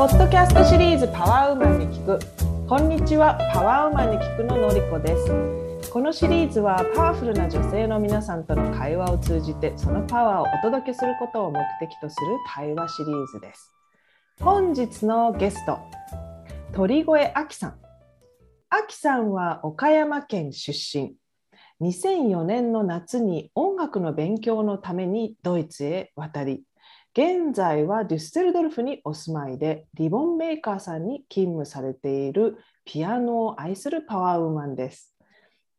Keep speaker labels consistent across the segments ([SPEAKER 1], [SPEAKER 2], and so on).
[SPEAKER 1] ポッドキャストシリーズパワーウーマンに聞く。こんにちはパワーウーマンに聞くののりこです。このシリーズはパワフルな女性の皆さんとの会話を通じてそのパワーをお届けすることを目的とする対話シリーズです。本日のゲスト鳥越あきさん。あきさんは岡山県出身。2004年の夏に音楽の勉強のためにドイツへ渡り現在はデュッセルドルフにお住まいでリボンメーカーさんに勤務されているピアノを愛するパワーウーマンです。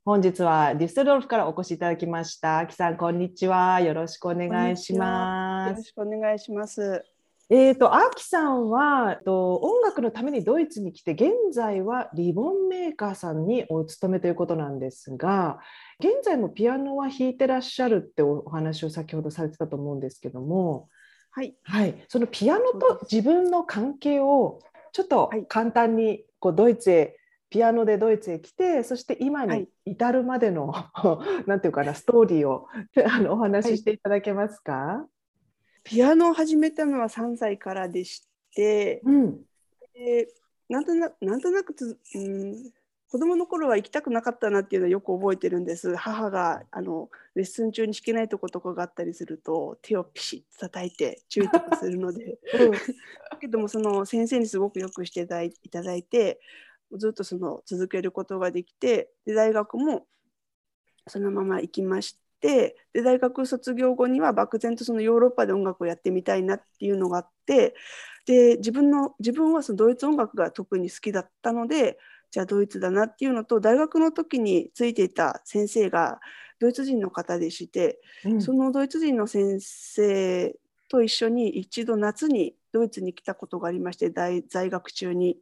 [SPEAKER 1] 本日はデュッセルドルフからお越しいただきました。アキさん、こんにちは。よろしくお願いします。
[SPEAKER 2] よろしくお願いします。
[SPEAKER 1] えーと、アキさんはと音楽のためにドイツに来て現在はリボンメーカーさんにお勤めということなんですが現在もピアノは弾いてらっしゃるってお話を先ほどされてたと思うんですけども
[SPEAKER 2] はい、
[SPEAKER 1] はい、そのピアノと自分の関係をちょっと簡単にこうドイツへピアノでドイツへ来てそして今に至るまでの、はい、なんていうかなストーリーを あのお話ししていただけますか、はい、
[SPEAKER 2] ピアノを始めたのは3歳からでして、うん、でなんとななんとなくつ、うん、子供の頃は行きたくなかったなっていうのはよく覚えてるんです。母があのレッスン中に弾けないとことかがあったりすると手をピシッと叩いて注意とかするので、うん、だ けどもその先生にすごくよくしていただいてずっとその続けることができてで大学もそのまま行きましてで大学卒業後には漠然とそのヨーロッパで音楽をやってみたいなっていうのがあってで自分の自分はそのドイツ音楽が特に好きだったのでじゃあドイツだなっていうのと大学の時についていた先生がドイツ人の方でして、うん、そのドイツ人の先生と一緒に一度夏にドイツに来たことがありまして大在学中に。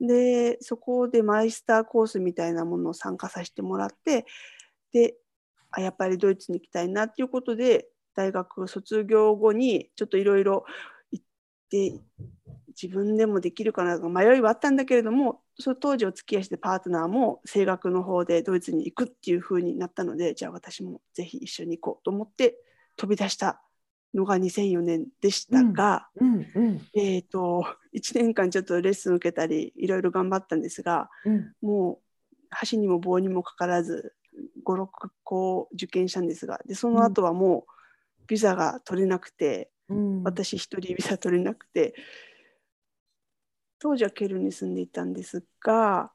[SPEAKER 2] うん、でそこでマイスターコースみたいなものを参加させてもらってであやっぱりドイツに行きたいなっていうことで大学卒業後にちょっといろいろ行って自分でもできるかなとか迷いはあったんだけれどもその当時お付き合いしてパートナーも声楽の方でドイツに行くっていう風になったのでじゃあ私もぜひ一緒に行こうと思って飛び出したのが2004年でしたが、うんうんうん、えーと、1年間ちょっとレッスン受けたりいろいろ頑張ったんですが、うん、もう箸にも棒にもかからず56校受験したんですがでその後はもうビザが取れなくて、うん、私一人ビザ取れなくて当時はケルンに住んでいたんですが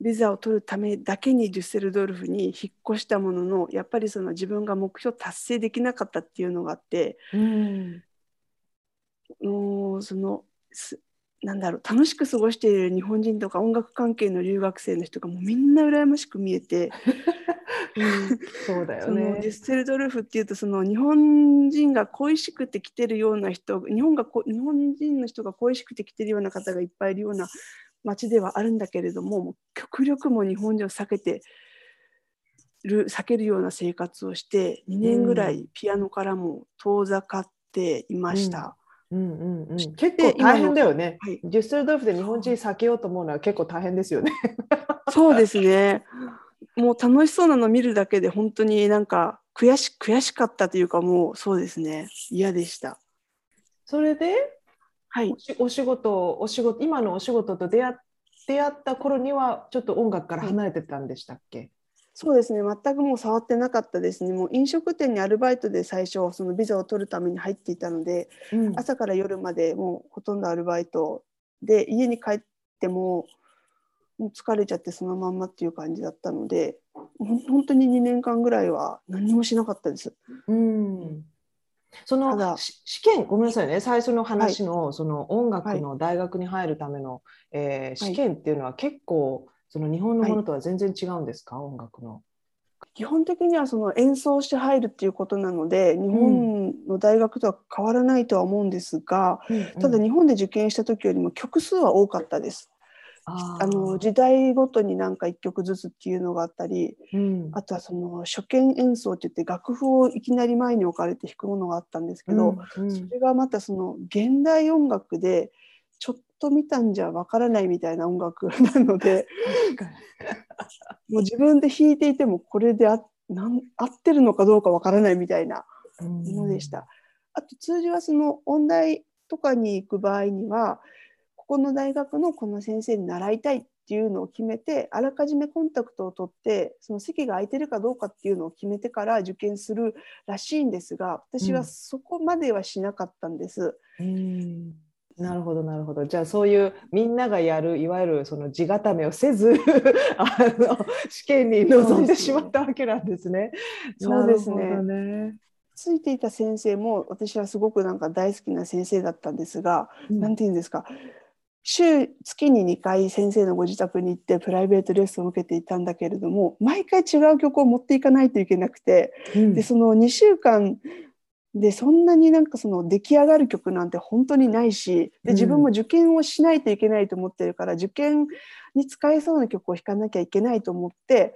[SPEAKER 2] ビザを取るためだけにデュッセルドルフに引っ越したもののやっぱりその自分が目標達成できなかったっていうのがあって、うん、もうそのなんだろう楽しく過ごしている日本人とか音楽関係の留学生の人がもうみんな羨ましく見えて
[SPEAKER 1] そうだよね。
[SPEAKER 2] デュッセルドルフっていうとその日本人が恋しくて来てるような人日本が日本人の人が恋しくて来てるような方がいっぱいいるような街ではあるんだけれどもも極力も日本人を避けてる避けるような生活をして2年ぐらいピアノからも遠ざかっていました。
[SPEAKER 1] うんうんうん、結構大変だよね、はい、デュッセルドルフで日本人避けようと思うのは結構大変ですよね。
[SPEAKER 2] そうですね。もう楽しそうなの見るだけで本当になんか悔し悔しかったというかもうそうですね嫌でした。
[SPEAKER 1] それで、はい、お仕事お仕事今のお仕事と出会出会った頃にはちょっと音楽から離れてたんでしたっけ、はい、
[SPEAKER 2] そうですね。全くもう触ってなかったですね。もう飲食店にアルバイトで最初そのビザを取るために入っていたので、うん、朝から夜までもうほとんどアルバイトで家に帰ってももう疲れちゃってそのまんまっていう感じだったので本当に2年間ぐらいは何もしなかったです。
[SPEAKER 1] うん。その試験ごめんなさいね。最初の話のはい、その音楽の大学に入るための、はい、えー、試験っていうのは結構その日本のものとは全然違うんですか、はい、音楽の。
[SPEAKER 2] 基本的にはその演奏して入るっていうことなので日本の大学とは変わらないとは思うんですが、うん。うん、ただ日本で受験した時よりも曲数は多かったです。あの時代ごとになんか1曲ずつっていうのがあったり、うん、あとはその初見演奏って言って楽譜をいきなり前に置かれて弾くものがあったんですけど、うん。うん、それがまたその現代音楽でと見たんじゃわからないみたいな音楽 なのでもう自分で弾いていてもこれであなん合ってるのかどうかわからないみたいなものでした。あと通常はその音大とかに行く場合にはこの大学のこの先生に習いたいっていうのを決めてあらかじめコンタクトを取ってその席が空いてるかどうかっていうのを決めてから受験するらしいんですが私はそこまではしなかったんです。
[SPEAKER 1] うんなるほどなるほど。じゃあそういうみんながやるいわゆるその地固めをせず あの試験に臨んでしまったわけなんですね。
[SPEAKER 2] そうですね。ね。ついていた先生も私はすごくなんか大好きな先生だったんですが何、うん、て言うんですか。週月に2回先生のご自宅に行ってプライベートレッスンを受けていたんだけれども毎回違う曲を持っていかないといけなくて、うん、でその2週間でそんなになんかその出来上がる曲なんて本当にないしで自分も受験をしないといけないと思ってるから、うん、受験に使えそうな曲を弾かなきゃいけないと思って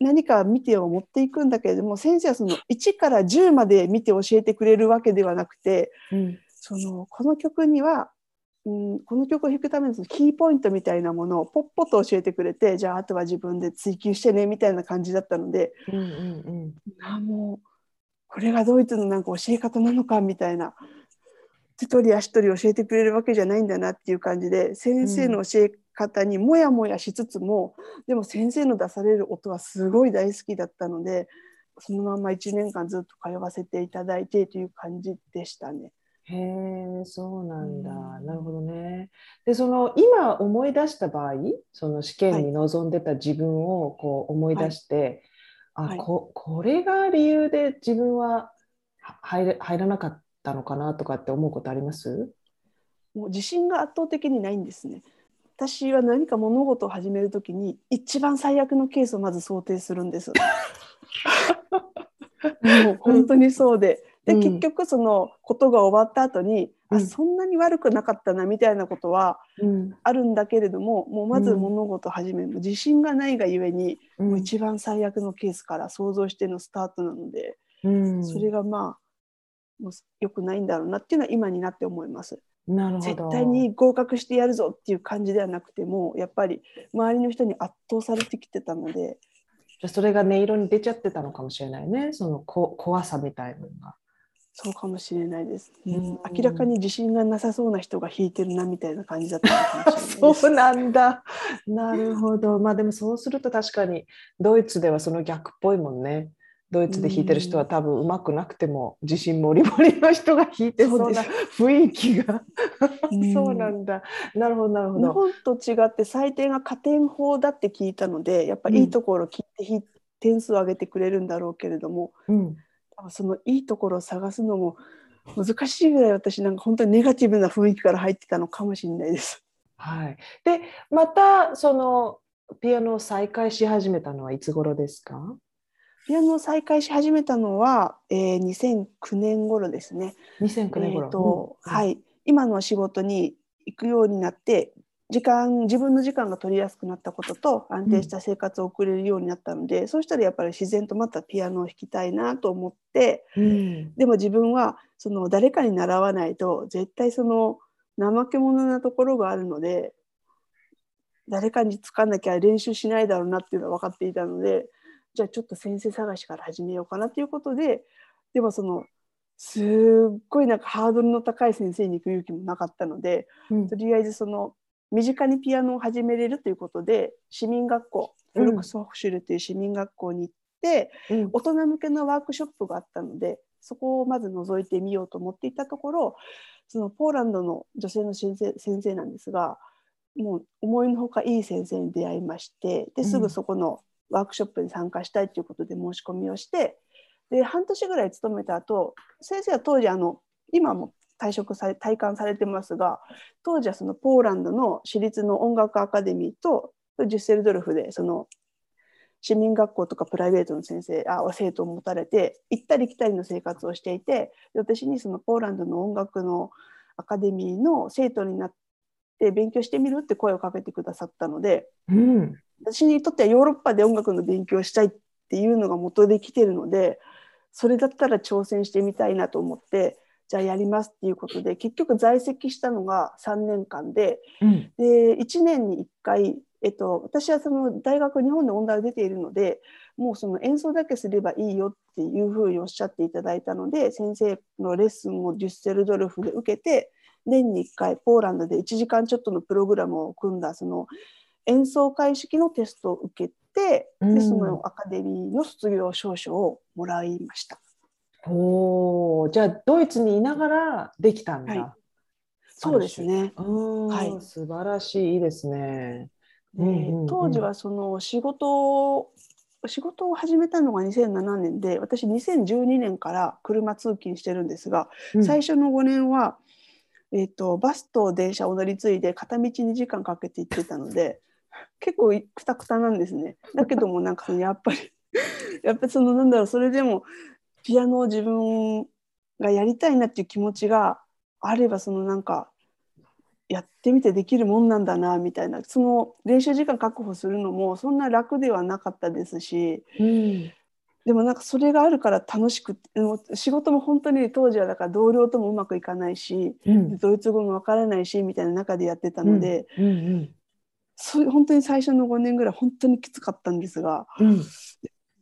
[SPEAKER 2] 何か見てを持っていくんだけれども先生はその1から10まで見て教えてくれるわけではなくて、うん、そのこの曲にはうん、この曲を弾くためのキーポイントみたいなものをポッポと教えてくれてじゃああとは自分で追求してねみたいな感じだったので、うんうんうん、あもうこれがドイツのなんか教え方なのかみたいな手取り足取り教えてくれるわけじゃないんだなっていう感じで先生の教え方にもやもやしつつも、うん、でも先生の出される音はすごい大好きだったのでそのまま1年間ずっと通わせていただいてという感じでしたね。
[SPEAKER 1] へえ、そうなんだ。なるほどね。で、その今思い出した場合、その試験に臨んでた自分をこう思い出して、はい、あ、こ、これが理由で自分は入れ入らなかったのかなとかって思うことあります？
[SPEAKER 2] もう自信が圧倒的にないんですね。私は何か物事を始めるときに一番最悪のケースをまず想定するんです。もう本当にそうで、で、結局そのことが終わった後に、うん、あそんなに悪くなかったなみたいなことはあるんだけれども、もうまず物事を始める。自信がないがゆえに、もう一番最悪のケースから想像してのスタートなので、それがまあもう良くないんだろうなっていうのは今になって思います。
[SPEAKER 1] なるほど。
[SPEAKER 2] 絶対に合格してやるぞっていう感じではなくてもやっぱり周りの人に圧倒されてきてたので
[SPEAKER 1] じゃそれが音色に出ちゃってたのかもしれないね。そのこ怖さみたいなのが。
[SPEAKER 2] そうかもしれないです、うん、明らかに自信がなさそうな人が弾いてるなみたいな感じだったかもしれない
[SPEAKER 1] そうなんだ。なるほど。まあでもそうすると確かにドイツではその逆っぽいもんね。ドイツで弾いてる人は多分うまくなくても自信もりもりの人が弾いてそうな雰囲気が。そうなんだ。なるほどなるほど。
[SPEAKER 2] 日本と違って採点が加点法だって聞いたのでやっぱいいところを聞いて、点数を上げてくれるんだろうけれども、うん、そのいいところを探すのも難しいぐらい私なんか本当にネガティブな雰囲気から入ってたのかもしれないです。
[SPEAKER 1] はい、でまたそのピアノを再開し始めたのはいつ頃ですか？
[SPEAKER 2] ピアノを再開し始めたのは、えー、2009年頃ですね。
[SPEAKER 1] 2009年頃、えー
[SPEAKER 2] と、うん、はい、今の仕事に行くようになって時間自分の時間が取りやすくなったことと安定した生活を送れるようになったので、うん、そうしたらやっぱり自然とまたピアノを弾きたいなと思って、うん、でも自分はその誰かに習わないと絶対その怠け者なところがあるので誰かにつかなきゃ練習しないだろうなっていうのは分かっていたのでじゃあちょっと先生探しから始めようかなということででもそのすっごいなんかハードルの高い先生に行く勇気もなかったので、うん、とりあえずその身近にピアノを始めれるということで市民学校フルクスホフシュルという市民学校に行って、うん、大人向けのワークショップがあったのでそこをまず覗いてみようと思っていたところそのポーランドの女性の先生先生なんですがもう思いのほかいい先生に出会いましてですぐそこのワークショップに参加したいということで申し込みをしてで半年ぐらい勤めた後先生は当時あの今も退職され退官されてますが当時はそのポーランドの私立の音楽アカデミーとジュッセルドルフでその市民学校とかプライベートの先生あ生徒を持たれて行ったり来たりの生活をしていて私にそのポーランドの音楽のアカデミーの生徒になって勉強してみるって声をかけてくださったので、うん、私にとってはヨーロッパで音楽の勉強をしたいっていうのが元で来てるのでそれだったら挑戦してみたいなと思ってじゃあやりますっていうことで結局在籍したのが3年間でうん、で1年に1回、えっと、私はその大学日本で音大を出ているのでもうその演奏だけすればいいよっていうふうにおっしゃっていただいたので先生のレッスンをデュッセルドルフで受けて年に1回ポーランドで1時間ちょっとのプログラムを組んだその演奏会式のテストを受けて、うん、でそのアカデミーの卒業証書をもらいました。
[SPEAKER 1] おじゃあドイツにいながらできたんだ。はい、
[SPEAKER 2] そうですね。
[SPEAKER 1] はい、素晴らしいですね。
[SPEAKER 2] 当時はその仕事仕事を始めたのが2007年で私2012年から車通勤してるんですが、うん、最初の5年は、えーと、バスと電車を乗り継いで片道2時間かけて行ってたので 結構くたくたなんですね。だけどもなんかやっぱりやっぱりそのなんだろうそれでもピアノを自分がやりたいなっていう気持ちがあればそのなんかやってみてできるもんなんだなみたいなその練習時間確保するのもそんな楽ではなかったですし、うん、でもなんかそれがあるから楽しく仕事も本当に当時はだから同僚ともうまくいかないし、うん、ドイツ語もわからないしみたいな中でやってたので、うんうんうん、本当に最初の5年ぐらい本当にきつかったんですが、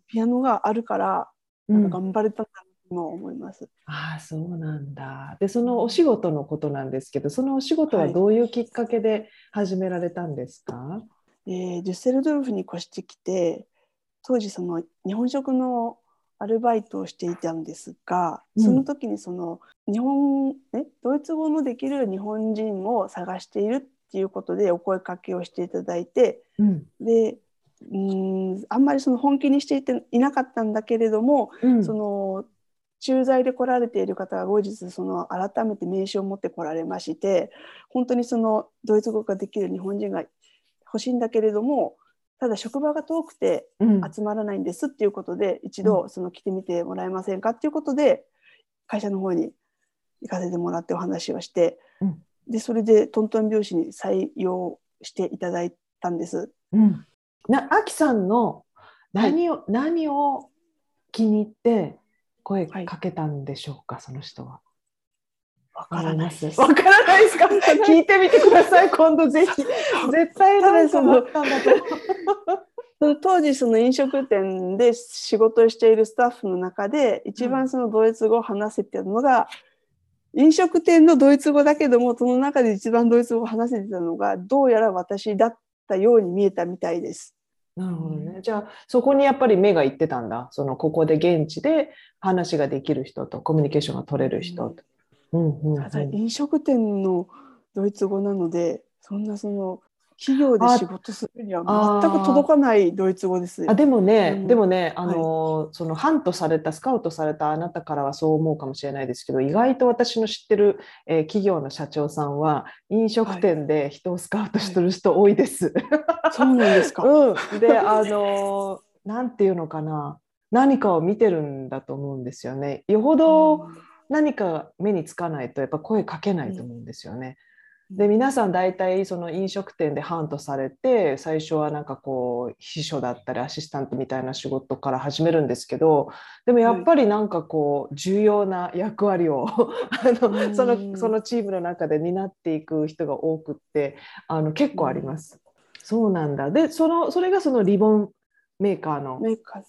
[SPEAKER 2] ピアノがあるからなんか頑張れたんだ今思います。
[SPEAKER 1] ああそうなんだ。でそのお仕事のことなんですけどそのお仕事はどういうきっかけで始められたんですか、は
[SPEAKER 2] い、えー、デュッセルドルフに越してきて当時その日本食のアルバイトをしていたんですが、その時にその日本、ね、ドイツ語のできる日本人を探しているっていうことでお声かけをしていただいて、うん、でうんあんまりその本気にしていていなかったんだけれども、うん、その駐在で来られている方が後日その改めて名刺を持って来られまして本当にそのドイツ語ができる日本人が欲しいんだけれどもただ職場が遠くて集まらないんですっていうことで、うん、一度その来てみてもらえませんかっていうことで会社の方に行かせてもらってお話をして、うん、でそれでトントン拍子に採用していただいたんです。
[SPEAKER 1] うん、なあきさんの何を、はい、何を気に入って声かけたんでしょうか、はい、その人は。
[SPEAKER 2] わからないです。
[SPEAKER 1] わからないですか？聞いてみてください。今度ぜひ。絶対誰かだったんだと。
[SPEAKER 2] 当時その飲食店で仕事をしているスタッフの中で一番そのドイツ語を話せてるのが、うん、飲食店のドイツ語だけどもその中で一番ドイツ語を話せてたのがどうやら私だったように見えたみたいです。
[SPEAKER 1] なるほどね。じゃあそこにやっぱり目がいってたんだ。そのここで現地で話ができる人とコミュニケーションが取れる人と。
[SPEAKER 2] うんうんうん、ただ飲食店のドイツ語なのでそんなその企業で仕事するには全く届かないドイツ語です。
[SPEAKER 1] あでもね、うん、でもね、あの、はい、そのハントされたスカウトされたあなたからはそう思うかもしれないですけど、意外と私の知ってる、えー、企業の社長さんは飲食店で人をスカウトしてる人多いです。
[SPEAKER 2] はい、そうなんですか。
[SPEAKER 1] うん、で、あのなんていうのかな、何かを見てるんだと思うんですよね。よほど何か目につかないとやっぱ声かけないと思うんですよね。うんで皆さん大体その飲食店でハントされて最初はなんかこう秘書だったりアシスタントみたいな仕事から始めるんですけどでもやっぱりなんかこう重要な役割を あのそのそのチームの中で担っていく人が多くってあの結構あります。そうなんだ。でそのそれがそのリボンメーカーの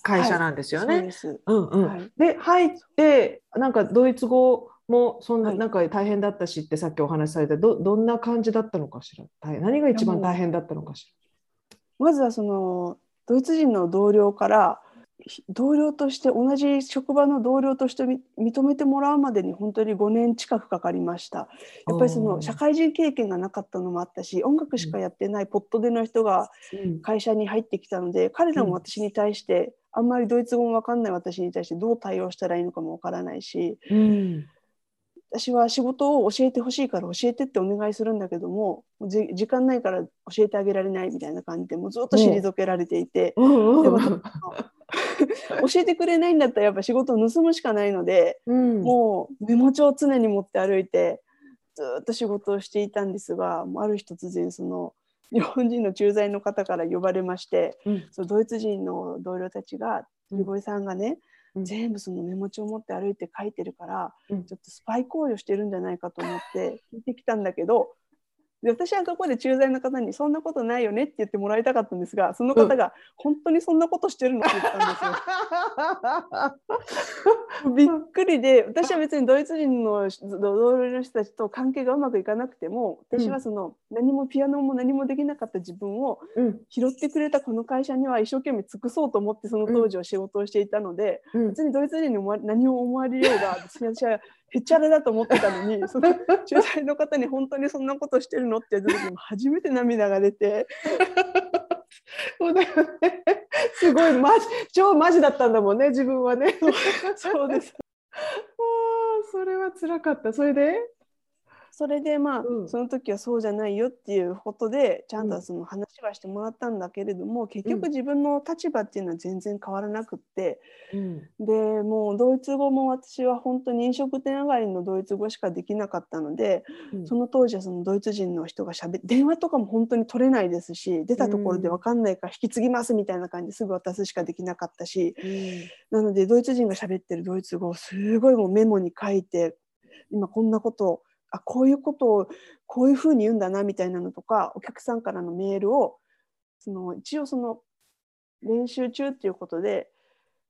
[SPEAKER 1] 会社なんですよね。うんうん、で入ってなんかドイツ語もそんな、なんか大変だったしってさっきお話しされたどどんな感じだったのかしら？大何が一番大変だったのかし
[SPEAKER 2] ら？まずはそのドイツ人の同僚から同僚として同じ職場の同僚として認めてもらうまでに本当に5年近くかかりました。やっぱりその社会人経験がなかったのもあったし音楽しかやってないポットでの人が会社に入ってきたので、うん、彼らも私に対してあんまりドイツ語も分かんない私に対してどう対応したらいいのかも分からないし、うん私は仕事を教えてほしいから教えてってお願いするんだけども時間ないから教えてあげられないみたいな感じでもうずっと退けられていて、でも 教えてくれないんだったらやっぱ仕事を盗むしかないので、うん、もうメモ帳を常に持って歩いてずっと仕事をしていたんですがある日突然その 日本人の駐在の方から呼ばれまして、うん、そのドイツ人の同僚たちが「リボイさんがね全部そのメモ帳を持って歩いて書いてるから、うん、ちょっとスパイ行為をしてるんじゃないかと思って聞いてきたんだけどで私はここで駐在の方に「そんなことないよね」って言ってもらいたかったんですがその方が「本当にそんなことしてるの?」って言ったんですよ。びっくりで私は別にドイツ人の同僚の人たちと関係がうまくいかなくても私はその、何もピアノも何もできなかった自分を拾ってくれたこの会社には一生懸命尽くそうと思ってその当時は仕事をしていたので、別にドイツ人に何を思われようが私はへっちゃらだと思ってたのにその駐在の方に本当にそんなことしてるのって言った時に初めて涙が出て。
[SPEAKER 1] そうだよね。すごいマジ超マジだったんだもんね自分はね。
[SPEAKER 2] そうです。
[SPEAKER 1] それは辛かった。それで？
[SPEAKER 2] それでまあ、うん、その時はそうじゃないよっていうことでちゃんとその話はしてもらったんだけれども、うん、結局自分の立場っていうのは全然変わらなくって、うん、でもうドイツ語も私は本当に飲食店上がりのドイツ語しかできなかったので、その当時はそのドイツ人の人がしゃべ電話とかも本当に取れないですし出たところで分かんないから引き継ぎますみたいな感じですぐ渡すしかできなかったし、なのでドイツ人がしゃべってるドイツ語をすごいもうメモに書いて今こんなことをあこういうことをこういうふうに言うんだなみたいなのとかお客さんからのメールをその一応その練習中っていうことで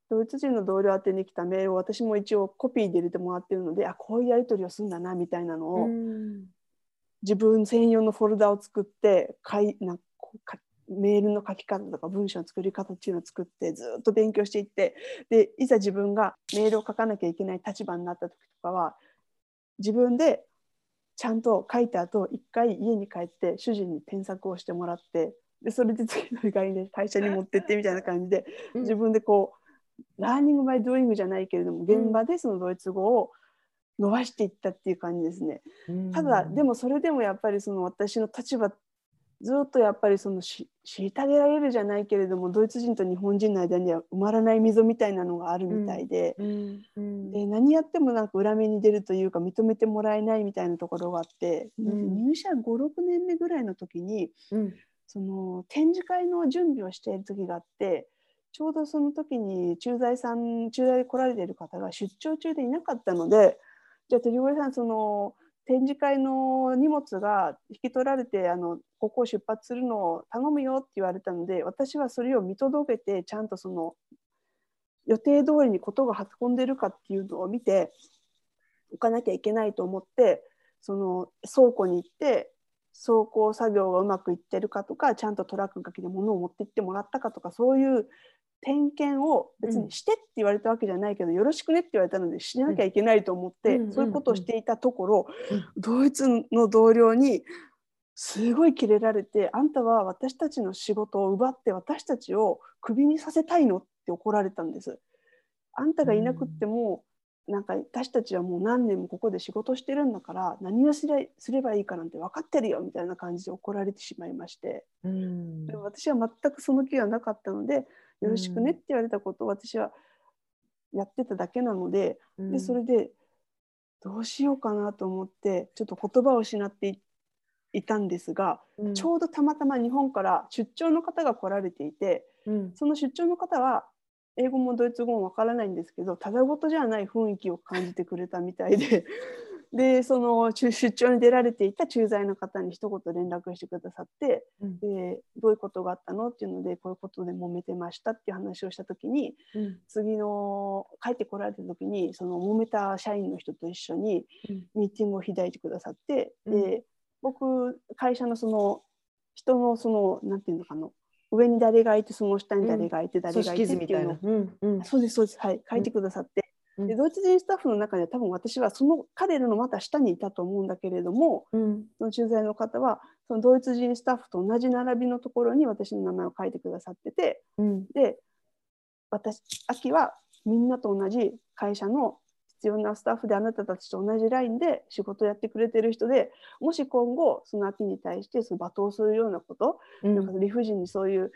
[SPEAKER 2] ドイツ人の同僚宛てに来たメールを私も一応コピーで入れてもらってるのであこういうやり取りをするんだなみたいなのを自分専用のフォルダを作ってかいなかメールの書き方とか文章の作り方っていうのを作ってずっと勉強していってでいざ自分がメールを書かなきゃいけない立場になった時とかは自分でちゃんと書いた後一回家に帰って主人に添削をしてもらってでそれで次の日帰りで会社に持ってってみたいな感じで、自分でこうラーニングバイドゥーイングじゃないけれども現場でそのドイツ語を伸ばしていったっていう感じですね。ただでもそれでもやっぱりその私の立場ずっとやっぱりそのし虐げられるじゃないけれどもドイツ人と日本人の間には埋まらない溝みたいなのがあるみたいでうん。うん、で何やってもなんか裏目に出るというか認めてもらえないみたいなところがあって、うん、入社56年目ぐらいの時に、その展示会の準備をしている時があってちょうどその時に駐在さん駐在で来られている方が出張中でいなかったのでじゃあ鳥越さんその展示会の荷物が引き取られてあのここを出発するのを頼むよって言われたので私はそれを見届けてちゃんとその予定通りにことが運んでるかっていうのを見ておかなきゃいけないと思ってその倉庫に行って走行作業がうまくいってるかとかちゃんとトラックが来て物を持って行ってもらったかとかそういう点検を別にしてって言われたわけじゃないけど、うん、よろしくねって言われたのでしなきゃいけないと思って、うん、そういうことをしていたところ、うん、ドイツの同僚にすごいキレられて「あんたは私たちの仕事を奪って私たちをクビにさせたいの?」って怒られたんです。あんたがいなくっても、なんか私たちはもう何年もここで仕事してるんだから何をすれすればいいかなんて分かってるよみたいな感じで怒られてしまいまして、うん、で私は全くその気はなかったのでよろしくねって言われたことを私はやってただけなのでうん、でそれでどうしようかなと思ってちょっと言葉を失っていたんですが、うん、ちょうどたまたま日本から出張の方が来られていて、うん、その出張の方は英語もドイツ語もわからないんですけどただごとじゃない雰囲気を感じてくれたみたいで。でその出張に出られていた駐在の方に一言連絡してくださって、うん、でどういうことがあったのっていうのでこういうことで揉めてましたっていう話をした時に、うん、次の帰ってこられた時にその揉めた社員の人と一緒にミーティングを開いてくださって、うん、で僕会社のその人のそのなんていうのかな上に誰がいてその下に誰がいて、誰がいてっていうの。を、そうですそうです。はい。書いてくださって、でドイツ人スタッフの中では多分私はその彼らのまた下にいたと思うんだけれども、うん、その駐在の方はそのドイツ人スタッフと同じ並びのところに私の名前を書いてくださってて、うん、で私秋はみんなと同じ会社の必要なスタッフであなたたちと同じラインで仕事をやってくれてる人でもし今後その秋に対してその罵倒するようなこと、うん、なんか理不尽にそういう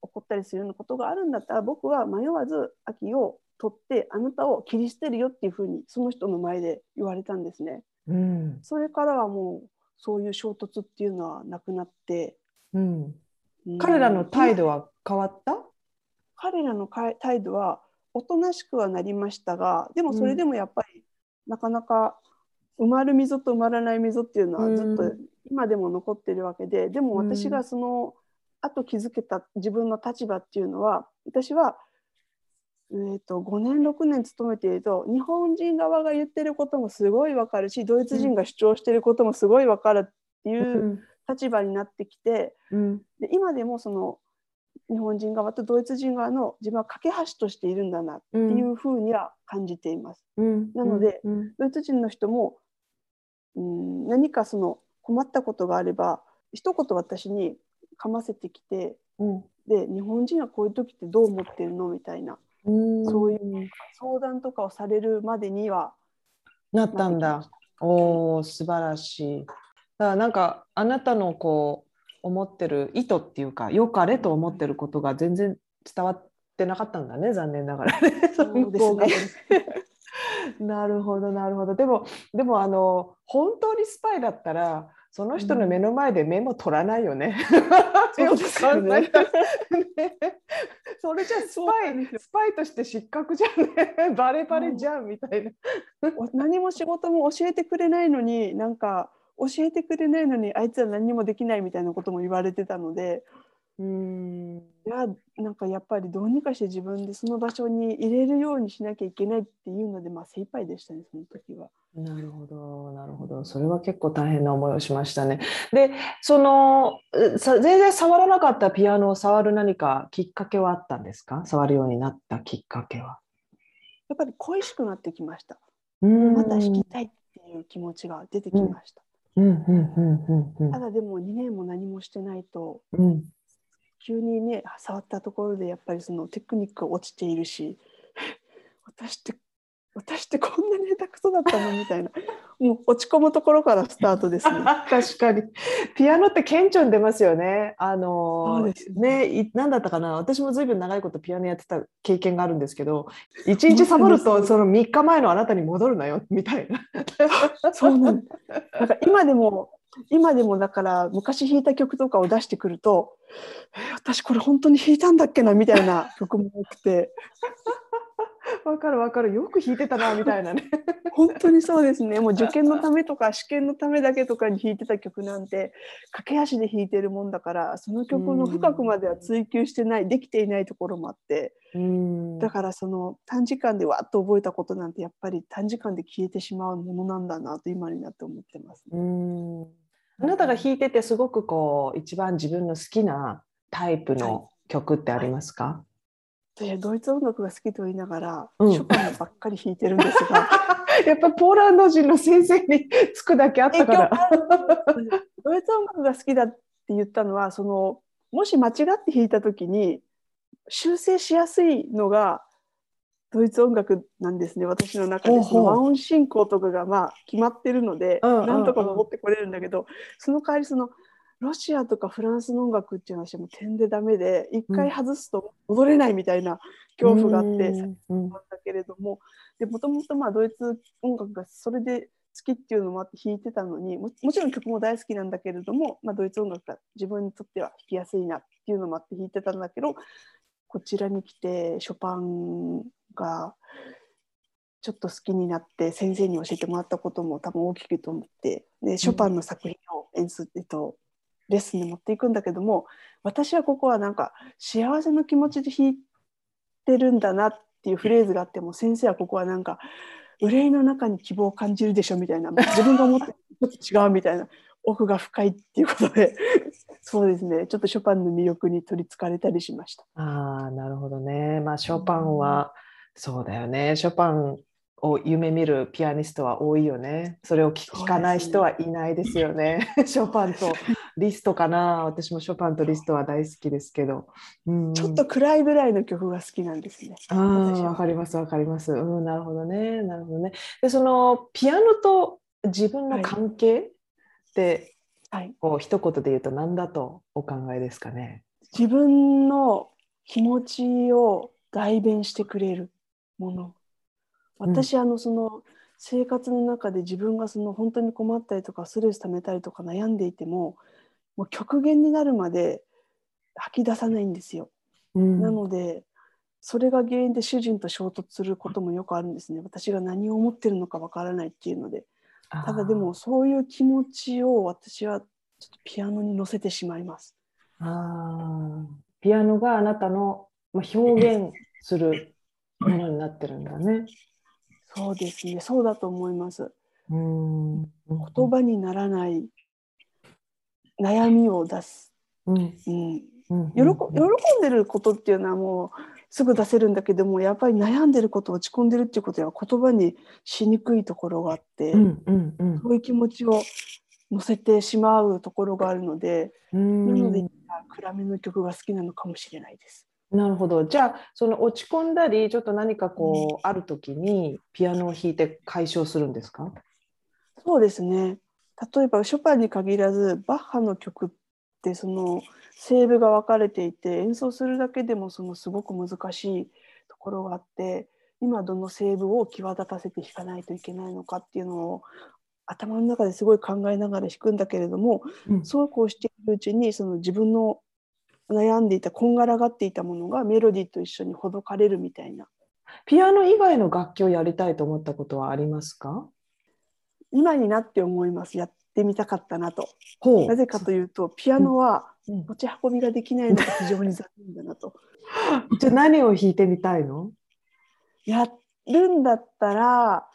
[SPEAKER 2] 怒ったりするようなことがあるんだったら僕は迷わず秋を取ってあなたを切り捨てるよっていうふうにその人の前で言われたんですね。うん、それからはもうそういう衝突っていうのはなくなって、
[SPEAKER 1] うん、うん、彼らの態度は変わった？
[SPEAKER 2] 彼らの態度はおとなしくはなりましたがでもそれでもやっぱり、なかなか埋まる溝と埋まらない溝っていうのはずっと今でも残ってるわけででも私がその、あと気づけた自分の立場っていうのは私は、えーと、5年6年勤めていると日本人側が言ってることもすごい分かるしドイツ人が主張してることもすごい分かるっていう立場になってきて、うん、で今でもその日本人側とドイツ人側の自分は架け橋としているんだなっていうふうには感じています。うん、なので、うん、ドイツ人の人も、うん、何かその困ったことがあれば一言私にかませてきて、うん、で日本人はこういう時ってどう思ってるのみたいなそういう相談とかをされるまでには
[SPEAKER 1] なったんだ。おお素晴らしい。だからなんかあなたのこう思ってる意図っていうかよかれと思ってることが全然伝わってなかったんだね残念ながらね。そうですね。なるほどなるほど。でもでもあの本当にスパイだったらその人の目の前でメモ取らないよね。そうですよね。それじゃスパイスパイとして失格じゃんね？バレバレじゃんみたいな。
[SPEAKER 2] 何も仕事も教えてくれないのになんか教えてくれないのにあいつは何もできないみたいなことも言われてたので。うんいやなんかやっぱりどうにかして自分でその場所に入れるようにしなきゃいけないっていうので、まあ、精一杯でしたねその時は。
[SPEAKER 1] なるほど、なるほど。それは結構大変な思いをしましたね。で、その全然触らなかったピアノを触る何かきっかけはあったんですか？触るようになったきっかけは。
[SPEAKER 2] やっぱり恋しくなってきました。また弾きたいっていう気持ちが出てきました。ただでも2年も何もしてないと、うん、急にね触ったところでやっぱりそのテクニックが落ちているし 私って私ってこんなに下手くそだったの？みたいな。もう落ち込むところからスタートですね。
[SPEAKER 1] 確かに。ピアノって顕著に出ますよね。あのね。ね何だったかな？私もずいぶん長いことピアノやってた経験があるんですけど 一日サボるとその3日前のあなたに戻るなよみたいな
[SPEAKER 2] そうなんなんか今でも今でもだから昔弾いた曲とかを出してくると「え私これ本当に弾いたんだっけな」みたいな曲も多くて
[SPEAKER 1] わかるわかる。よく弾いてたなみたいなね。
[SPEAKER 2] 本当にそうですね。もう受験のためとか 試験のためだけとかに弾いてた曲なんて駆け足で弾いてるもんだからその曲の深くまでは追求してないできていないところもあって。だからその短時間でわっと覚えたことなんてやっぱり短時間で消えてしまうものなんだなと今になって思ってます、ね、
[SPEAKER 1] あなたが弾いててすごくこう一番自分の好きなタイプの曲ってありますか、はい
[SPEAKER 2] でドイツ音楽が好きと言いながら、うん、ショパンばっかり弾いてるんですが
[SPEAKER 1] やっぱポーランド人の先生につくだけあったから。
[SPEAKER 2] ドイツ音楽が好きだって言ったのはそのもし間違って弾いた時に修正しやすいのがドイツ音楽なんですね私の中で。その和音進行とかがまあ決まってるので、なんとか登ってこれるんだけど、その代わりそのロシアとかフランスの音楽っていうのはもう点でダメで一回外すと戻れないみたいな恐怖があって、うん、だけれども。もともとドイツ音楽がそれで好きっていうのもあって弾いてたのにもちろん曲も大好きなんだけれども、まあ、ドイツ音楽が自分にとっては弾きやすいなっていうのもあって弾いてたんだけどこちらに来てショパンがちょっと好きになって先生に教えてもらったことも多分大きくと思ってでショパンの作品を演奏、えっと、レッスンに持っていくんだけども私はここはなんか幸せの気持ちで弾いてるんだなっていうフレーズがあっても先生はここはなんか憂いの中に希望を感じるでしょみたいな自分が思ってると違うみたいな奥が深いっていうことで そうですねちょっとショパンの魅力に取りつかれたりしました。
[SPEAKER 1] あなるほどね。まあショパンは、そうだよねショパンを夢見るピアニストは多いよね。それを聞かない人はいないですよね。ね ショパンとリストかな。私もショパンとリストは大好きですけど。
[SPEAKER 2] うん、ちょっと暗いぐらいの曲が好きなんですね。
[SPEAKER 1] あわかりますわかります。うん、なるほどね。なるほどね。で、そのピアノと自分の関係って、はい、こう一言で言うと何だとお考えですかね？
[SPEAKER 2] 自分の気持ちを代弁してくれるもの。私、うん、あのその生活の中で自分がその本当に困ったりとかストレス溜めたりとか悩んでいてももう極限になるまで吐き出さないんですよ。うん、なのでそれが原因で主人と衝突することもよくあるんですね。私が何を思ってるのかわからないっていうので。ただでもそういう気持ちを私はちょっとピアノに乗せてしまいます。
[SPEAKER 1] あピアノがあなたの表現するものになってるんだね。
[SPEAKER 2] そうですね、そうだと思います。うん。言葉にならない悩みを出す。うん。うん。喜喜んでることっていうのはもうすぐ出せるんだけどもやっぱり悩んでること落ち込んでるっていうことは言葉にしにくいところがあって、うんうんうん、そういう気持ちを乗せてしまうところがあるのでなので暗めの曲が好きなのかもしれないです。
[SPEAKER 1] なるほど。じゃあその落ち込んだりちょっと何かこう、ある時にピアノを弾いて解消するんですか？
[SPEAKER 2] そうですね。例えばショパンに限らずバッハの曲ってそのセーブが分かれていて演奏するだけでもそのすごく難しいところがあって今どのセーブを際立たせて弾かないといけないのかっていうのを頭の中ですごい考えながら弾くんだけれども、うん、そうこうしているうちにその自分の悩んでいたこんがらがっていたものがメロディーと一緒にほどかれるみたいな。
[SPEAKER 1] ピアノ以外の楽器をやりたいと思ったことはありますか？
[SPEAKER 2] 今になって思います。やってみたかったなと。なぜかというとピアノは持ち運びができないのが非常に残念だなと。
[SPEAKER 1] じゃあ何を弾いてみたいの？
[SPEAKER 2] やるんだったら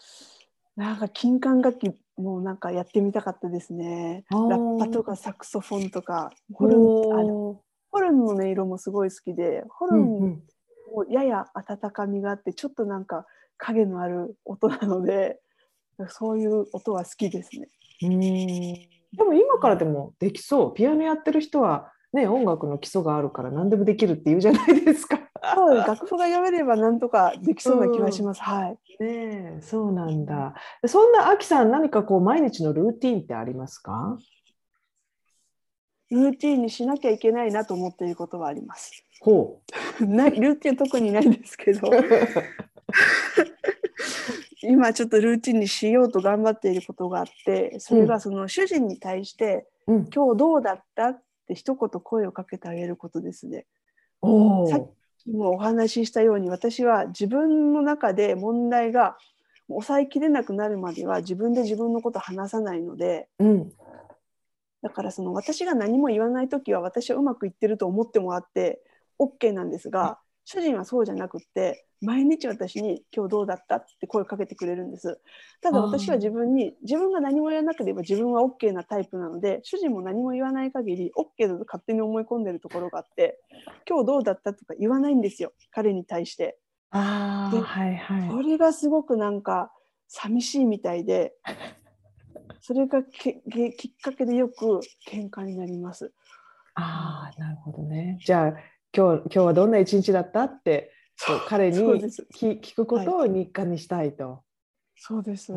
[SPEAKER 2] なんか金管楽器もうなんかやってみたかったですね。ラッパとかサクソフォンとかホルンあのホルンの音色もすごい好きでホルンもやや温かみがあってちょっとなんか影のある音なのでそういう音は好きですね。うん
[SPEAKER 1] でも今からでもできそうピアノやってる人は、ね、音楽の基礎があるから何でもできるって言うじゃないですか。
[SPEAKER 2] そう楽譜が読めればなんとかできそうな気がします。はい。
[SPEAKER 1] ねそうなんだ。そんなあきさん何かこう毎日のルーティンってありますか？
[SPEAKER 2] ルーティンにしなきゃいけないなと思っていることはあります。
[SPEAKER 1] ほ
[SPEAKER 2] う。ないルーティン特にないんですけど。今ちょっとルーティンにしようと頑張っていることがあってそれがその主人に対して「うん、今日どうだった?」って一言声をかけてあげることですね。さっきもお話ししたように私は自分の中で問題が抑えきれなくなるまでは自分で自分のこと話さないので、うん、だからその私が何も言わない時は私はうまくいってると思ってもらって OK なんですが主人はそうじゃなくって毎日私に「今日どうだった?」って声をかけてくれるんですただ私は自分に自分が何も言わなければ自分は OK なタイプなので主人も何も言わない限り OK だと勝手に思い込んでるところがあって「今日どうだった?」とか言わないんですよ彼に対して。
[SPEAKER 1] あはいはい、
[SPEAKER 2] それがすごくなんか寂しいみたいでそれがきっかけでよく喧嘩になります。
[SPEAKER 1] ああなるほどね。じゃあ今日今日はどんな一日だった？って彼に聞くことを日課にしたいと。
[SPEAKER 2] そうです。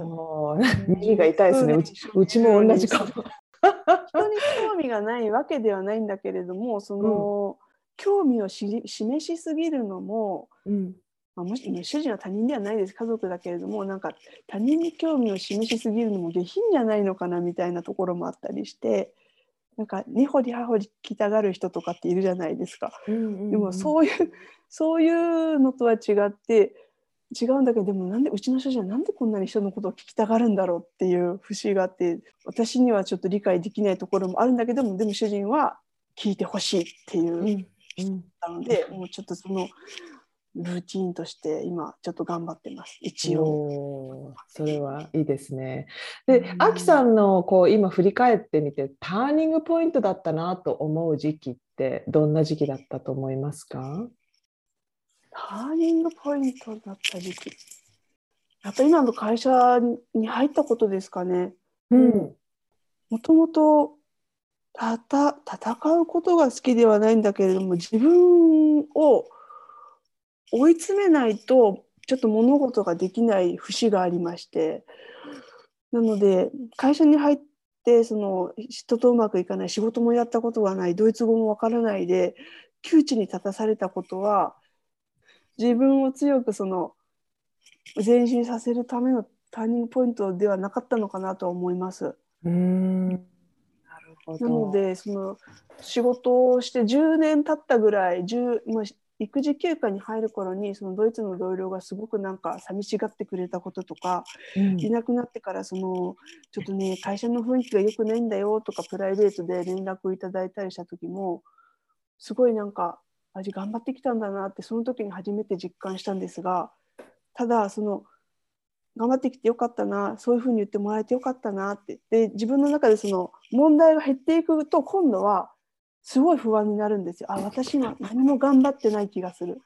[SPEAKER 1] 耳が痛いですね。うちうちも同じかも。人
[SPEAKER 2] に興味がないわけではないんだけれども、その、うん、興味をし示しすぎるのも、うんまあ、もし主人は他人ではないです。家族だけれどもなんか他人に興味を示しすぎるのも下品じゃないのかなみたいなところもあったりしてなんか根掘り葉掘り来たがる人とかっているじゃないですか。うんうんうん、でもそういうそういうのとは違って違うんだけどでもなんでうちの主人はなんでこんなに人のことを聞きたがるんだろうっていう節があって私にはちょっと理解できないところもあるんだけどもでも主人は聞いてほしいっていう、うんうん、なのでもうちょっとそのルーティンとして今ちょっと頑張ってます。一応。
[SPEAKER 1] それはいいですね。であきさんのこう今振り返ってみてターニングポイントだったなと思う時期ってどんな時期だったと思いますか？
[SPEAKER 2] ターニングポイントだった時期。やっぱり今の会社に入ったことですかね。うん、もともとたた戦うことが好きではないんだけれども自分を追い詰めないとちょっと物事ができない節がありましてなので会社に入ってその人とうまくいかない仕事もやったことがないドイツ語もわからないで窮地に立たされたことは自分を強くその前進させるためのターニングポイントではなかったのかなと思います。うんなるほどなのでその仕事をして10年経ったぐらい10、まあ、育児休暇に入る頃にそのドイツの同僚がすごくなんか寂しがってくれたこととか、うん、いなくなってからそのちょっとね会社の雰囲気が良くないんだよとかプライベートで連絡をいただいたりした時もすごいなんか味頑張ってきたんだなってその時に初めて実感したんですがただその頑張ってきてよかったなそういうふうに言ってもらえてよかったなって。で自分の中でその問題が減っていくと今度はすごい不安になるんですよ。あ私は何も頑張ってない気がする。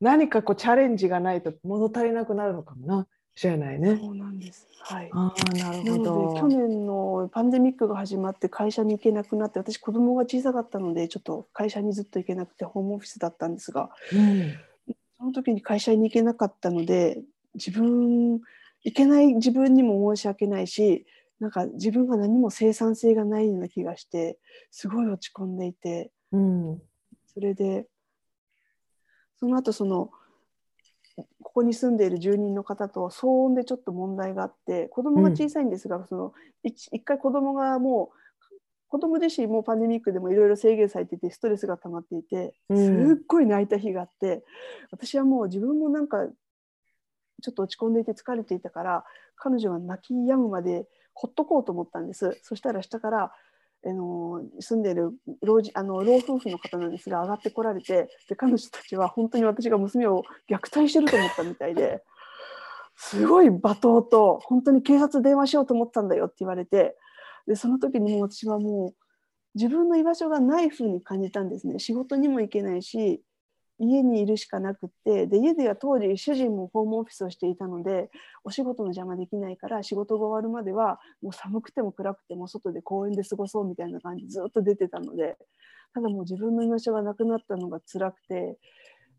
[SPEAKER 1] 何かこうチャレンジがないと物足りなくなるのかもな。しれないね。
[SPEAKER 2] そうなんです。はい。
[SPEAKER 1] あなるほど。
[SPEAKER 2] 去年のパンデミックが始まって会社に行けなくなって私子供が小さかったのでちょっと会社にずっと行けなくてホームオフィスだったんですが、うん、その時に会社に行けなかったので自分いけない自分にも申し訳ないしなんか自分が何も生産性がないような気がしてすごい落ち込んでいて、うん、それでその後そのここに住んでいる住人の方と騒音でちょっと問題があって子供が小さいんですが、うん、その一回子供がもう子供自身もパンデミックでもいろいろ制限されていてストレスが溜まっていてすっごい泣いた日があって、私はもう自分もなんかちょっと落ち込んでいて疲れていたから彼女は泣き止むまでほっとこうと思ったんです。そしたら下からあの住んでる老人あの老夫婦の方なんですが上がってこられてで彼女たちは本当に私が娘を虐待してると思ったみたいですごい罵倒と本当に警察電話しようと思ったんだよって言われてでその時にもう私はもう自分の居場所がない風に感じたんですね。仕事にも行けないし家にいるしかなくってで家では当時主人もホームオフィスをしていたのでお仕事の邪魔できないから仕事が終わるまではもう寒くても暗くても外で公園で過ごそうみたいな感じずっと出てたのでただもう自分の居場所がなくなったのが辛くて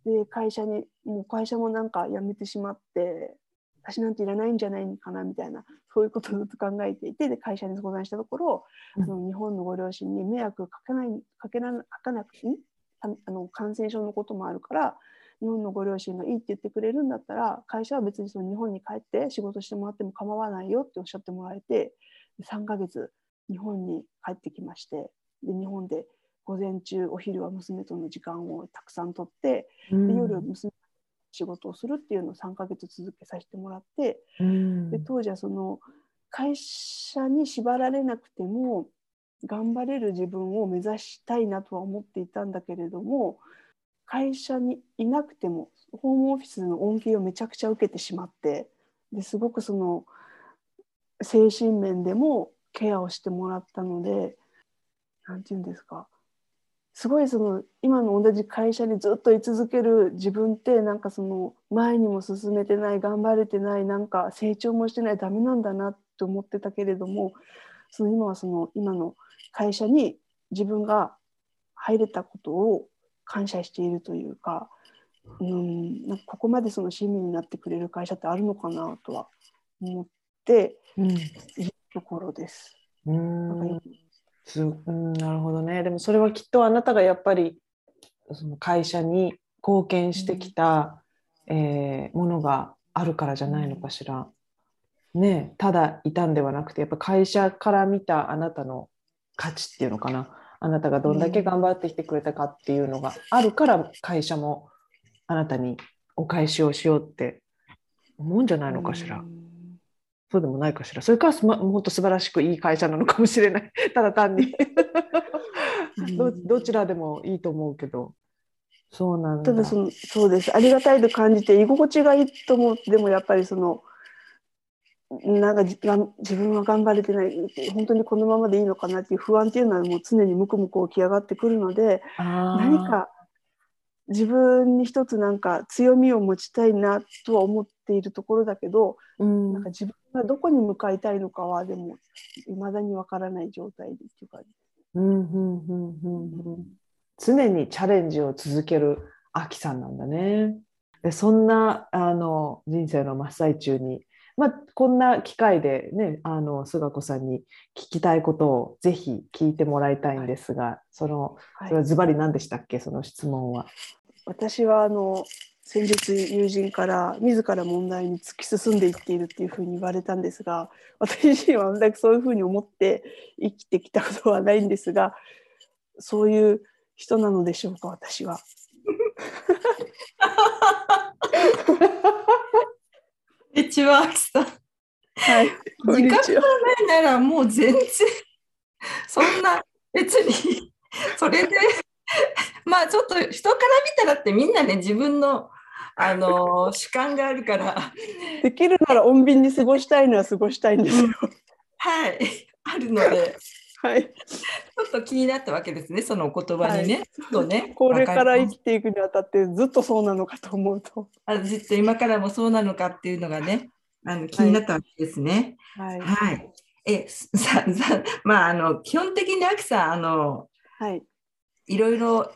[SPEAKER 2] で会社にもう会社もなんか辞めてしまって私なんていらないんじゃないかなみたいなそういうことをずっと考えていてで会社に相談したところ、うん、その日本のご両親に迷惑かけないかけなかけなくてあの感染症のこともあるから日本のご両親がいいって言ってくれるんだったら会社は別にその日本に帰って仕事してもらっても構わないよっておっしゃってもらえて3ヶ月日本に帰ってきましてで日本で午前中お昼は娘との時間をたくさんとって、で夜娘仕事をするっていうのを3ヶ月続けさせてもらって、で当時はその会社に縛られなくても頑張れる自分を目指したいなとは思っていたんだけれども会社にいなくてもホームオフィスの恩恵をめちゃくちゃ受けてしまってですごくその精神面でもケアをしてもらったので何て言うんですかすごいその今の同じ会社にずっと居続ける自分ってなんかその前にも進めてない頑張れてないなんか成長もしてないダメなんだなって思ってたけれどもその今はその今の会社に自分が入れたことを感謝しているというか,、うん、なんかここまでその親身になってくれる会社ってあるのかなとは思っているところです。
[SPEAKER 1] うん、うんなるほどねでもそれはきっとあなたがやっぱりその会社に貢献してきた、うん、えー、ものがあるからじゃないのかしら。ね、ただいたんではなくてやっぱ会社から見たあなたの価値っていうのかな？あなたがどんだけ頑張ってきてくれたかっていうのがあるから会社もあなたにお返しをしようって思うんじゃないのかしら。そうでもないかしら。それからもっと素晴らしくいい会社なのかもしれない。ただ単にど。どちらでもいいと思うけど。そうなん
[SPEAKER 2] だ。ただそのそうです。ありがたいと感じて居心地がいいと思って、でもやっぱりそのなんか自分は頑張れてない本当にこのままでいいのかなっていう不安っていうのはもう常にムクムク起き上がってくるので何か自分に一つなんか強みを持ちたいなとは思っているところだけど、うん、なんか自分がどこに向かいたいのかはでもいまだにわからない状態でっていうか、うんうんうん
[SPEAKER 1] うん、常にチャレンジを続けるアキさんなんだね。でそんなあの人生の真っ最中にまあ、こんな機会でねあの菅子さんに聞きたいことをぜひ聞いてもらいたいんですが、はい、そのそれはズバリ何でしたっけ？その質問は。
[SPEAKER 2] 私はあの先日友人から自ら問題に突き進んでいっているっていうふうに言われたんですが私自身は全くそういうふうに思って生きてきたことはないんですがそういう人なのでしょうか私は。
[SPEAKER 3] にちは、あきさん。
[SPEAKER 2] はい。こんにちは。
[SPEAKER 3] ないならもう全然、そんな、別に、それで、まあちょっと人から見たらってみんなね、自分の、あの主観があるから。
[SPEAKER 2] できるなら穏便に過ごしたいのは過ごしたいんですよ。うん、
[SPEAKER 3] はい、あるので。
[SPEAKER 2] はい、ち
[SPEAKER 3] ょっと気になったわけですね、そのお言葉にね。はい、ね
[SPEAKER 2] これから生きていくにあたってずっとそうなのかと思うと。
[SPEAKER 3] あずっと今からもそうなのかっていうのがね、あの気になったわけですね。
[SPEAKER 2] はい。はい、
[SPEAKER 3] えささまああの基本的にアキさんあの、
[SPEAKER 2] はい、
[SPEAKER 3] いろいろ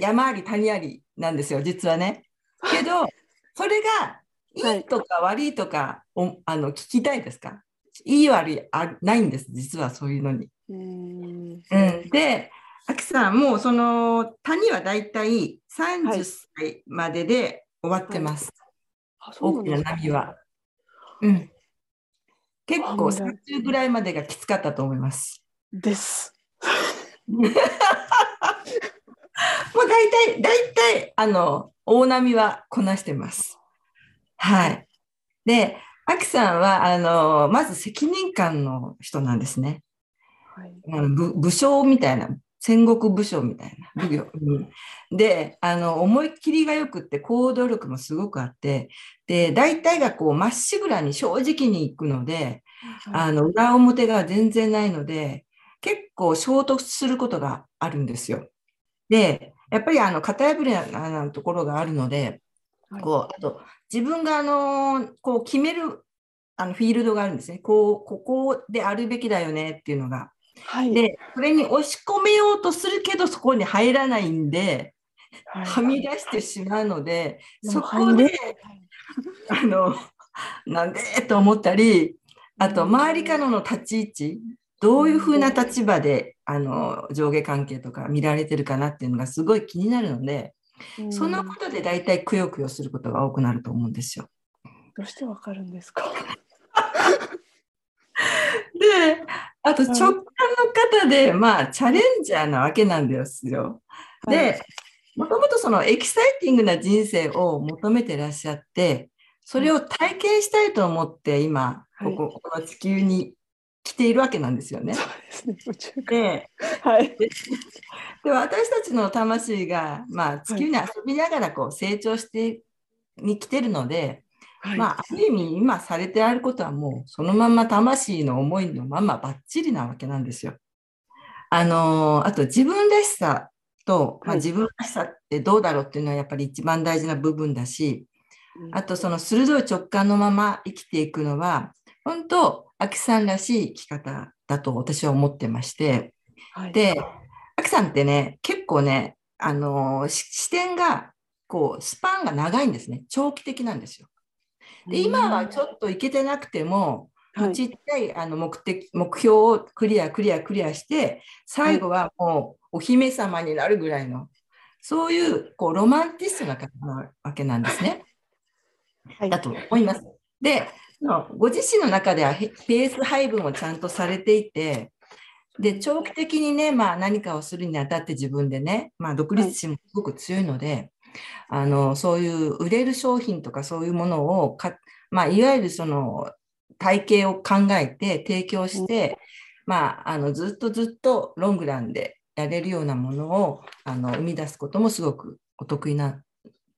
[SPEAKER 3] 山あり谷ありなんですよ実はね。けど それがいいとか悪いとか、はい、あの聞きたいですか？いい悪いあないんです実はそういうのに。
[SPEAKER 2] うん
[SPEAKER 3] で、あきさん、もうその谷はだいたい30歳までで終わってます。
[SPEAKER 2] はい、
[SPEAKER 3] 大きな波は。うん。結構30ぐらいまでがきつかったと思います。
[SPEAKER 2] です。
[SPEAKER 3] もう大体、大体、あの、大波はこなしてます。はい。で、あきさんは、あの、まず責任感の人なんですね。はい、武武将みたいな戦国武将みたいな武行、であの思いっきりがよくって行動力もすごくあってで大体がこうまっしぐらに正直にいくので、はい、あの裏表が全然ないので結構衝突することがあるんですよ。でやっぱりあの型破りなところがあるので、はい、こうあと自分があのこう決めるあのフィールドがあるんですね。こうここであるべきだよねっていうのが
[SPEAKER 2] はい、
[SPEAKER 3] でそれに押し込めようとするけどそこに入らないんで、はい、はみ出してしまうので、そこで、あのなんでと思ったりあと周りからの立ち位置どういうふうな立場であの上下関係とか見られてるかなっていうのがすごい気になるので、そのことで大体くよくよすることが多くなると思うんですよ。
[SPEAKER 2] どうしてわかるんですか？
[SPEAKER 3] で あと直感の方で、まあ、チャレンジャーなわけなんですよ。で、もともとそのエキサイティングな人生を求めてらっしゃって、それを体験したいと思って今、ここ、この地球に来ているわけなんですよね。で、
[SPEAKER 2] はい、
[SPEAKER 3] で私たちの魂が、まあ、地球に遊びながらこう成長してに来てるので、はい、まあ、ある意味今されてあることはもうそのまま魂の思いのままばっちりなわけなんですよ。あのあと自分らしさと、まあ、自分らしさってどうだろうっていうのはやっぱり一番大事な部分だし、あとその鋭い直感のまま生きていくのは本当アキさんらしい生き方だと私は思ってまして、はい、でアキさんってね結構ねあの視点がこうスパンが長いんですね。長期的なんですよ。で今はちょっといけてなくても、はい、ちっちゃいあの目的目標をクリアクリアクリアして最後はもうお姫様になるぐらいの、そういうこうロマンティストな方なわけなんですね。はい、だと思います。でご自身の中ではペース配分をちゃんとされていてで長期的にね、まあ、何かをするにあたって自分でね、まあ、独立心もすごく強いので、あのそういう売れる商品とかそういうものをか、まあ、いわゆるその体系を考えて提供して、まあ、あのずっとずっとロングランでやれるようなものをあの生み出すこともすごくお得意な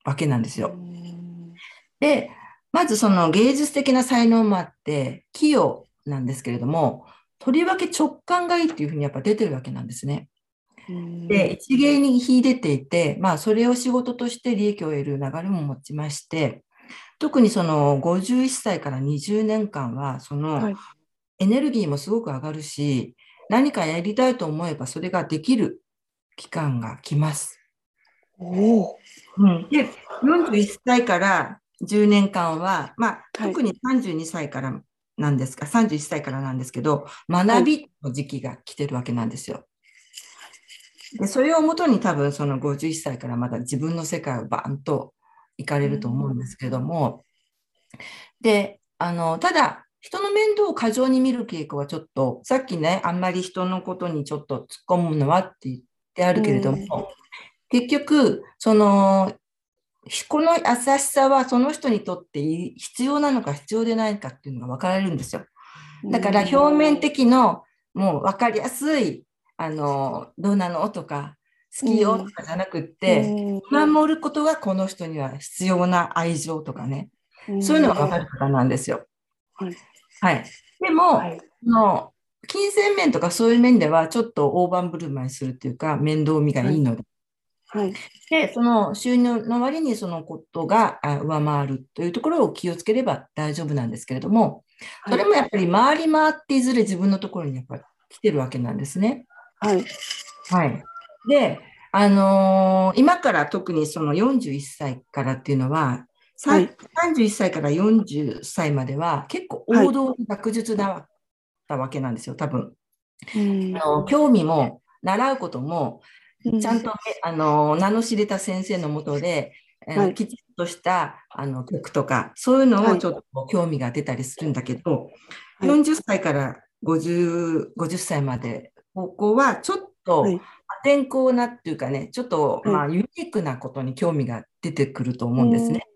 [SPEAKER 3] わけなんですよ。でまずその芸術的な才能もあって器用なんですけれどもとりわけ直感がいいっていうふうにやっぱ出てるわけなんですね。で、一芸に秀でていて、まあ、それを仕事として利益を得る流れも持ちまして、特にその51歳から20年間は、そのエネルギーもすごく上がるし、何かやりたいと思えばそれができる期間が来ます。
[SPEAKER 2] お
[SPEAKER 3] うん、で、41歳から10年間は、まあ、特に32歳からなんですか、はい、31歳からなんですけど、学びの時期が来てるわけなんですよ。でそれをもとに多分その51歳からまた自分の世界をバンと行かれると思うんですけども、であのただ人の面倒を過剰に見る傾向はちょっとさっきねあんまり人のことにちょっと突っ込むのはって言ってあるけれども、結局、その、この優しさはその人にとって必要なのか必要でないかっていうのが分かられるんですよ。だから表面的のもう分かりやすい、あの、どうなの？とか、好きよ？とかじゃなくって、守ることがこの人には必要な愛情とかね、そういうのが分かる方なんですよ。はい。はい、でも、はい、の金銭面とかそういう面ではちょっと大盤振る舞いするっていうか面倒見がいいので。はい、で、その収入の割にそのことが上回るというところを気をつければ大丈夫なんですけれども、それもやっぱり回り回っていずれ自分のところにやっぱり来てるわけなんですね。はい。はい。で、あのー、今から特にその41歳からっていうのは、はい、31歳から40歳までは結構王道学術だったわけなんですよ、多分。あの興味も習うことも、ちゃんと、あの名の知れた先生のもとで、はい、きちっとしたあの曲とか、そういうのをちょっと興味が出たりするんだけど、はい、40歳から 50, 50歳まで、ここはちょっと破天荒なっていうかね、ちょっと、まあ、ユニークなことに興味が出てくると思うんですね。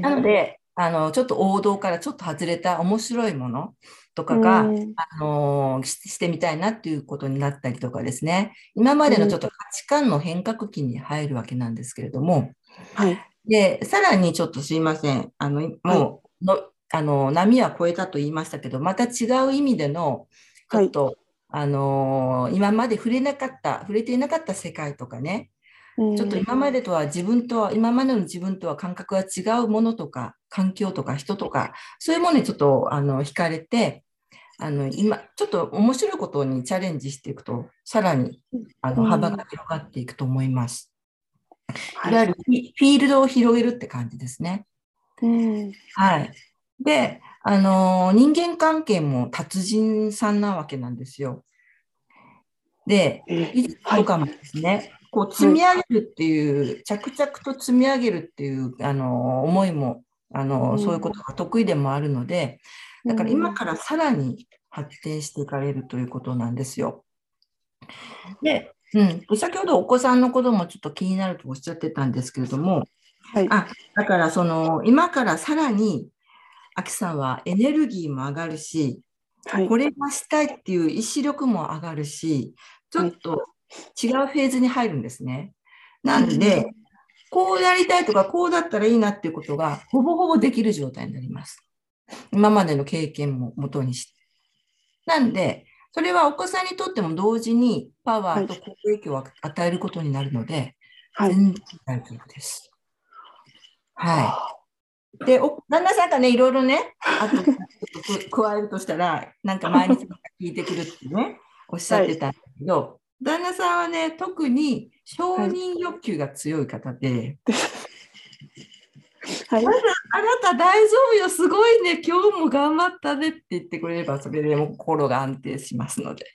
[SPEAKER 3] なので、あのちょっと王道からちょっと外れた面白いものとかが、うん、あのししてみたいなっていうことになったりとかですね。今までのちょっと価値観の変革期に入るわけなんですけれども、はい、でさらにちょっとすいません。あのもうの、はい、あの波は超えたと言いましたけどまた違う意味でのちょっと、はい、あの今まで触れなかった触れていなかった世界とかねちょっと今までとは自分とは、今までの自分とは感覚が違うものとか、環境とか人とか、そういうものにちょっとあの惹かれて、あの今、ちょっと面白いことにチャレンジしていくと、さらにあの幅が広がっていくと思います。いわゆるフィールドを広げるって感じですね。はい。で、あの人間関係も達人さんなわけなんですよ。で、いとかもですね、こう積み上げるっていう、着々と積み上げるっていうあの思いもあの、そういうことが得意でもあるので、だから今からさらに発展していかれるということなんですよ。で、うん、先ほどお子さんのこともちょっと気になるとおっしゃってたんですけれども、はい、あだからその今からさらに、アキさんはエネルギーも上がるし、はい、これがしたいっていう意志力も上がるし、ちょっと違うフェーズに入るんですね。なんで、こうやりたいとか、こうだったらいいなっていうことが、ほぼほぼできる状態になります。今までの経験も元にして。なんで、それはお子さんにとっても同時にパワーと好影響を与えることになるので、はい、全然大丈夫です。はい。で、お旦那さんがね、いろいろね、あと加えるとしたら、なんか毎日聞いてくるってね、おっしゃってたんだけど、旦那さんはね、特に承認欲求が強い方で、はい、あなた大丈夫よ、すごいね、今日も頑張ったねって言ってくれれば、それでも心が安定しますので。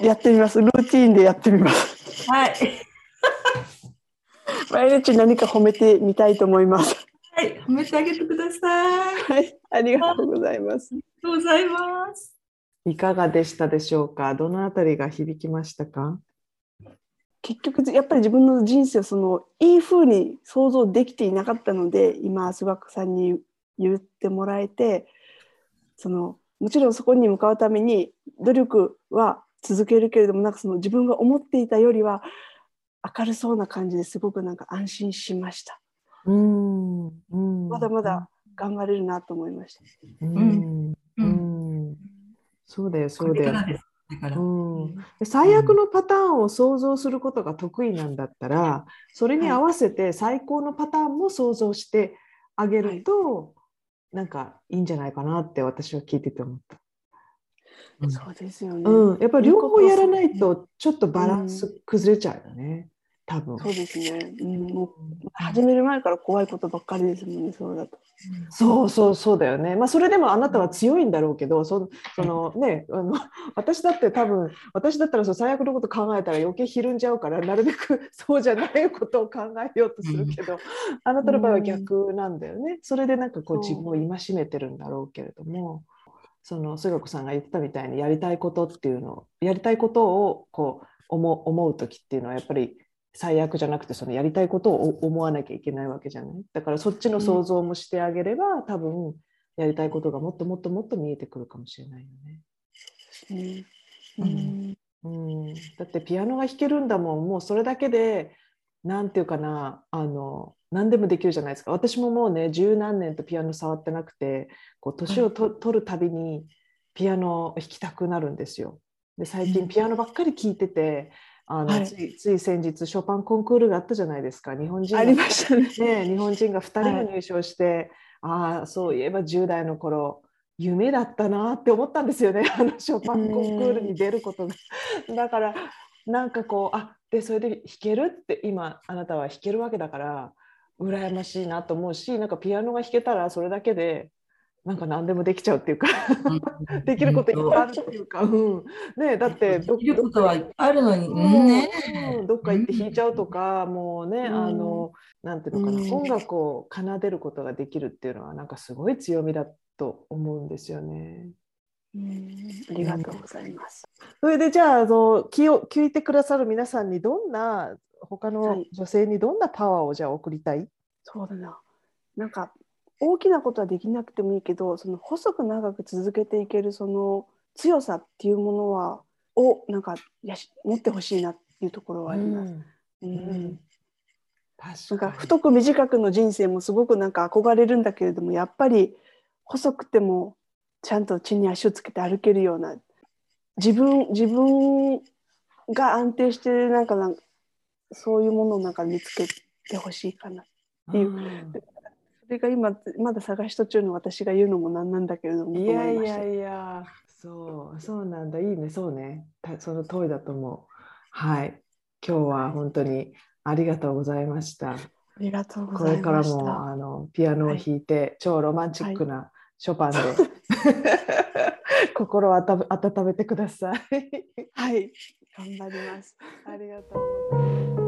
[SPEAKER 2] やってみます、ルーティンでやってみます。
[SPEAKER 3] はい。
[SPEAKER 2] 毎日何か褒めてみたいと思います。
[SPEAKER 3] はい、褒めてあげてください。
[SPEAKER 2] はい、ありがとうございます。あ
[SPEAKER 3] りがとうございます。
[SPEAKER 1] いかがでしたでしょうか？どのあたりが響きましたか？
[SPEAKER 2] 結局やっぱり自分の人生をそのいいふうに想像できていなかったので今須学さんに言ってもらえてそのもちろんそこに向かうために努力は続けるけれどもなんかその自分が思っていたよりは明るそうな感じですごくなんか安心しました。うんうんまだまだ頑張れるなと思いました。うん、うん。
[SPEAKER 1] そうだよ、そうだよ。うん、最悪のパターンを想像することが得意なんだったら、それに合わせて最高のパターンも想像してあげると、なんかいいんじゃないかなって私は聞いてて思った。
[SPEAKER 2] そうですよね、
[SPEAKER 1] うん、やっぱり両方やらないとちょっとバランス崩れちゃうよね。多分。
[SPEAKER 2] そうですね、うん、もう始める前から怖いことばっかりですもんねそうだと。
[SPEAKER 1] そうそうそうだよね、まあ、それでもあなたは強いんだろうけどそその、ね、あの 私だって多分私だったらそ最悪のこと考えたら余計ひるんじゃうからなるべく そうじゃないことを考えようとするけど、あなたの場合は逆なんだよね、それでなんかこう自分を戒めてるんだろうけれども。その菅子さんが言ってたみたいにやりたいことっていうのをやりたいことをこう思思う時っていうのはやっぱり最悪じゃなくてそのやりたいことを思わなきゃいけないわけじゃない？だからそっちの想像もしてあげれば、うん、多分やりたいことがもっともっともっと見えてくるかもしれないよね。うん、うん、だってピアノが弾けるんだもん。もうそれだけで何て言うかなあの何でもできるじゃないですか。私ももうね十何年とピアノ触ってなくてこう年をと、取るたびにピアノ弾きたくなるんですよ。で最近ピアノばっかり聴いてて、あの、はい、ついつい先日ショパンコンクールがあったじゃないですか。日本人
[SPEAKER 2] ありましたね。
[SPEAKER 1] ね日本人が2人が入賞して、はい、ああそういえば10代の頃夢だったなって思ったんですよね。あのショパンコンクールに出ることが。だからなんかこうあでそれで弾けるって今あなたは弾けるわけだから羨ましいなと思うしなんかピアノが弾けたらそれだけでなんか何でもできちゃうっていうか できることいっぱいあるっていうか、うん、ねだって
[SPEAKER 3] できることはあるのに、
[SPEAKER 1] ね、うん、どっか行って弾いちゃうとか、もうね、あのなんていうのかな、音楽を奏でることができるっていうのはなんかすごい強みだと思うんですよね。
[SPEAKER 2] うん。ありがとうございます。
[SPEAKER 1] それでじゃああの聞を聞いてくださる皆さんにどんな他の女性にどんなパワーをじゃあ送りたい、
[SPEAKER 2] そうだな。なんか大きなことはできなくてもいいけどその細く長く続けていけるその強さっていうものはをなんかやし持ってほしいなっていうところはあります。うん、うん。なんか太く短くの人生もすごくなんか憧れるんだけれどもやっぱり細くてもちゃんと地に足をつけて歩けるような自分自分が安定してるなんかなんそういうものをなんか見つけてほしいかなっていう、それが今まだ探し途中の私が言うのもなんなんだけれども
[SPEAKER 1] いやいやいやそうそうなんだ。いいね。そうね。その通りだと思うはい。今日は本当にありがとうございました。あ
[SPEAKER 2] りがとう
[SPEAKER 1] これからもあのピアノを弾いて、はい、超ロマンチックなショパンで、はい、心を温めてください。
[SPEAKER 2] はい。頑張ります。ありがとうございます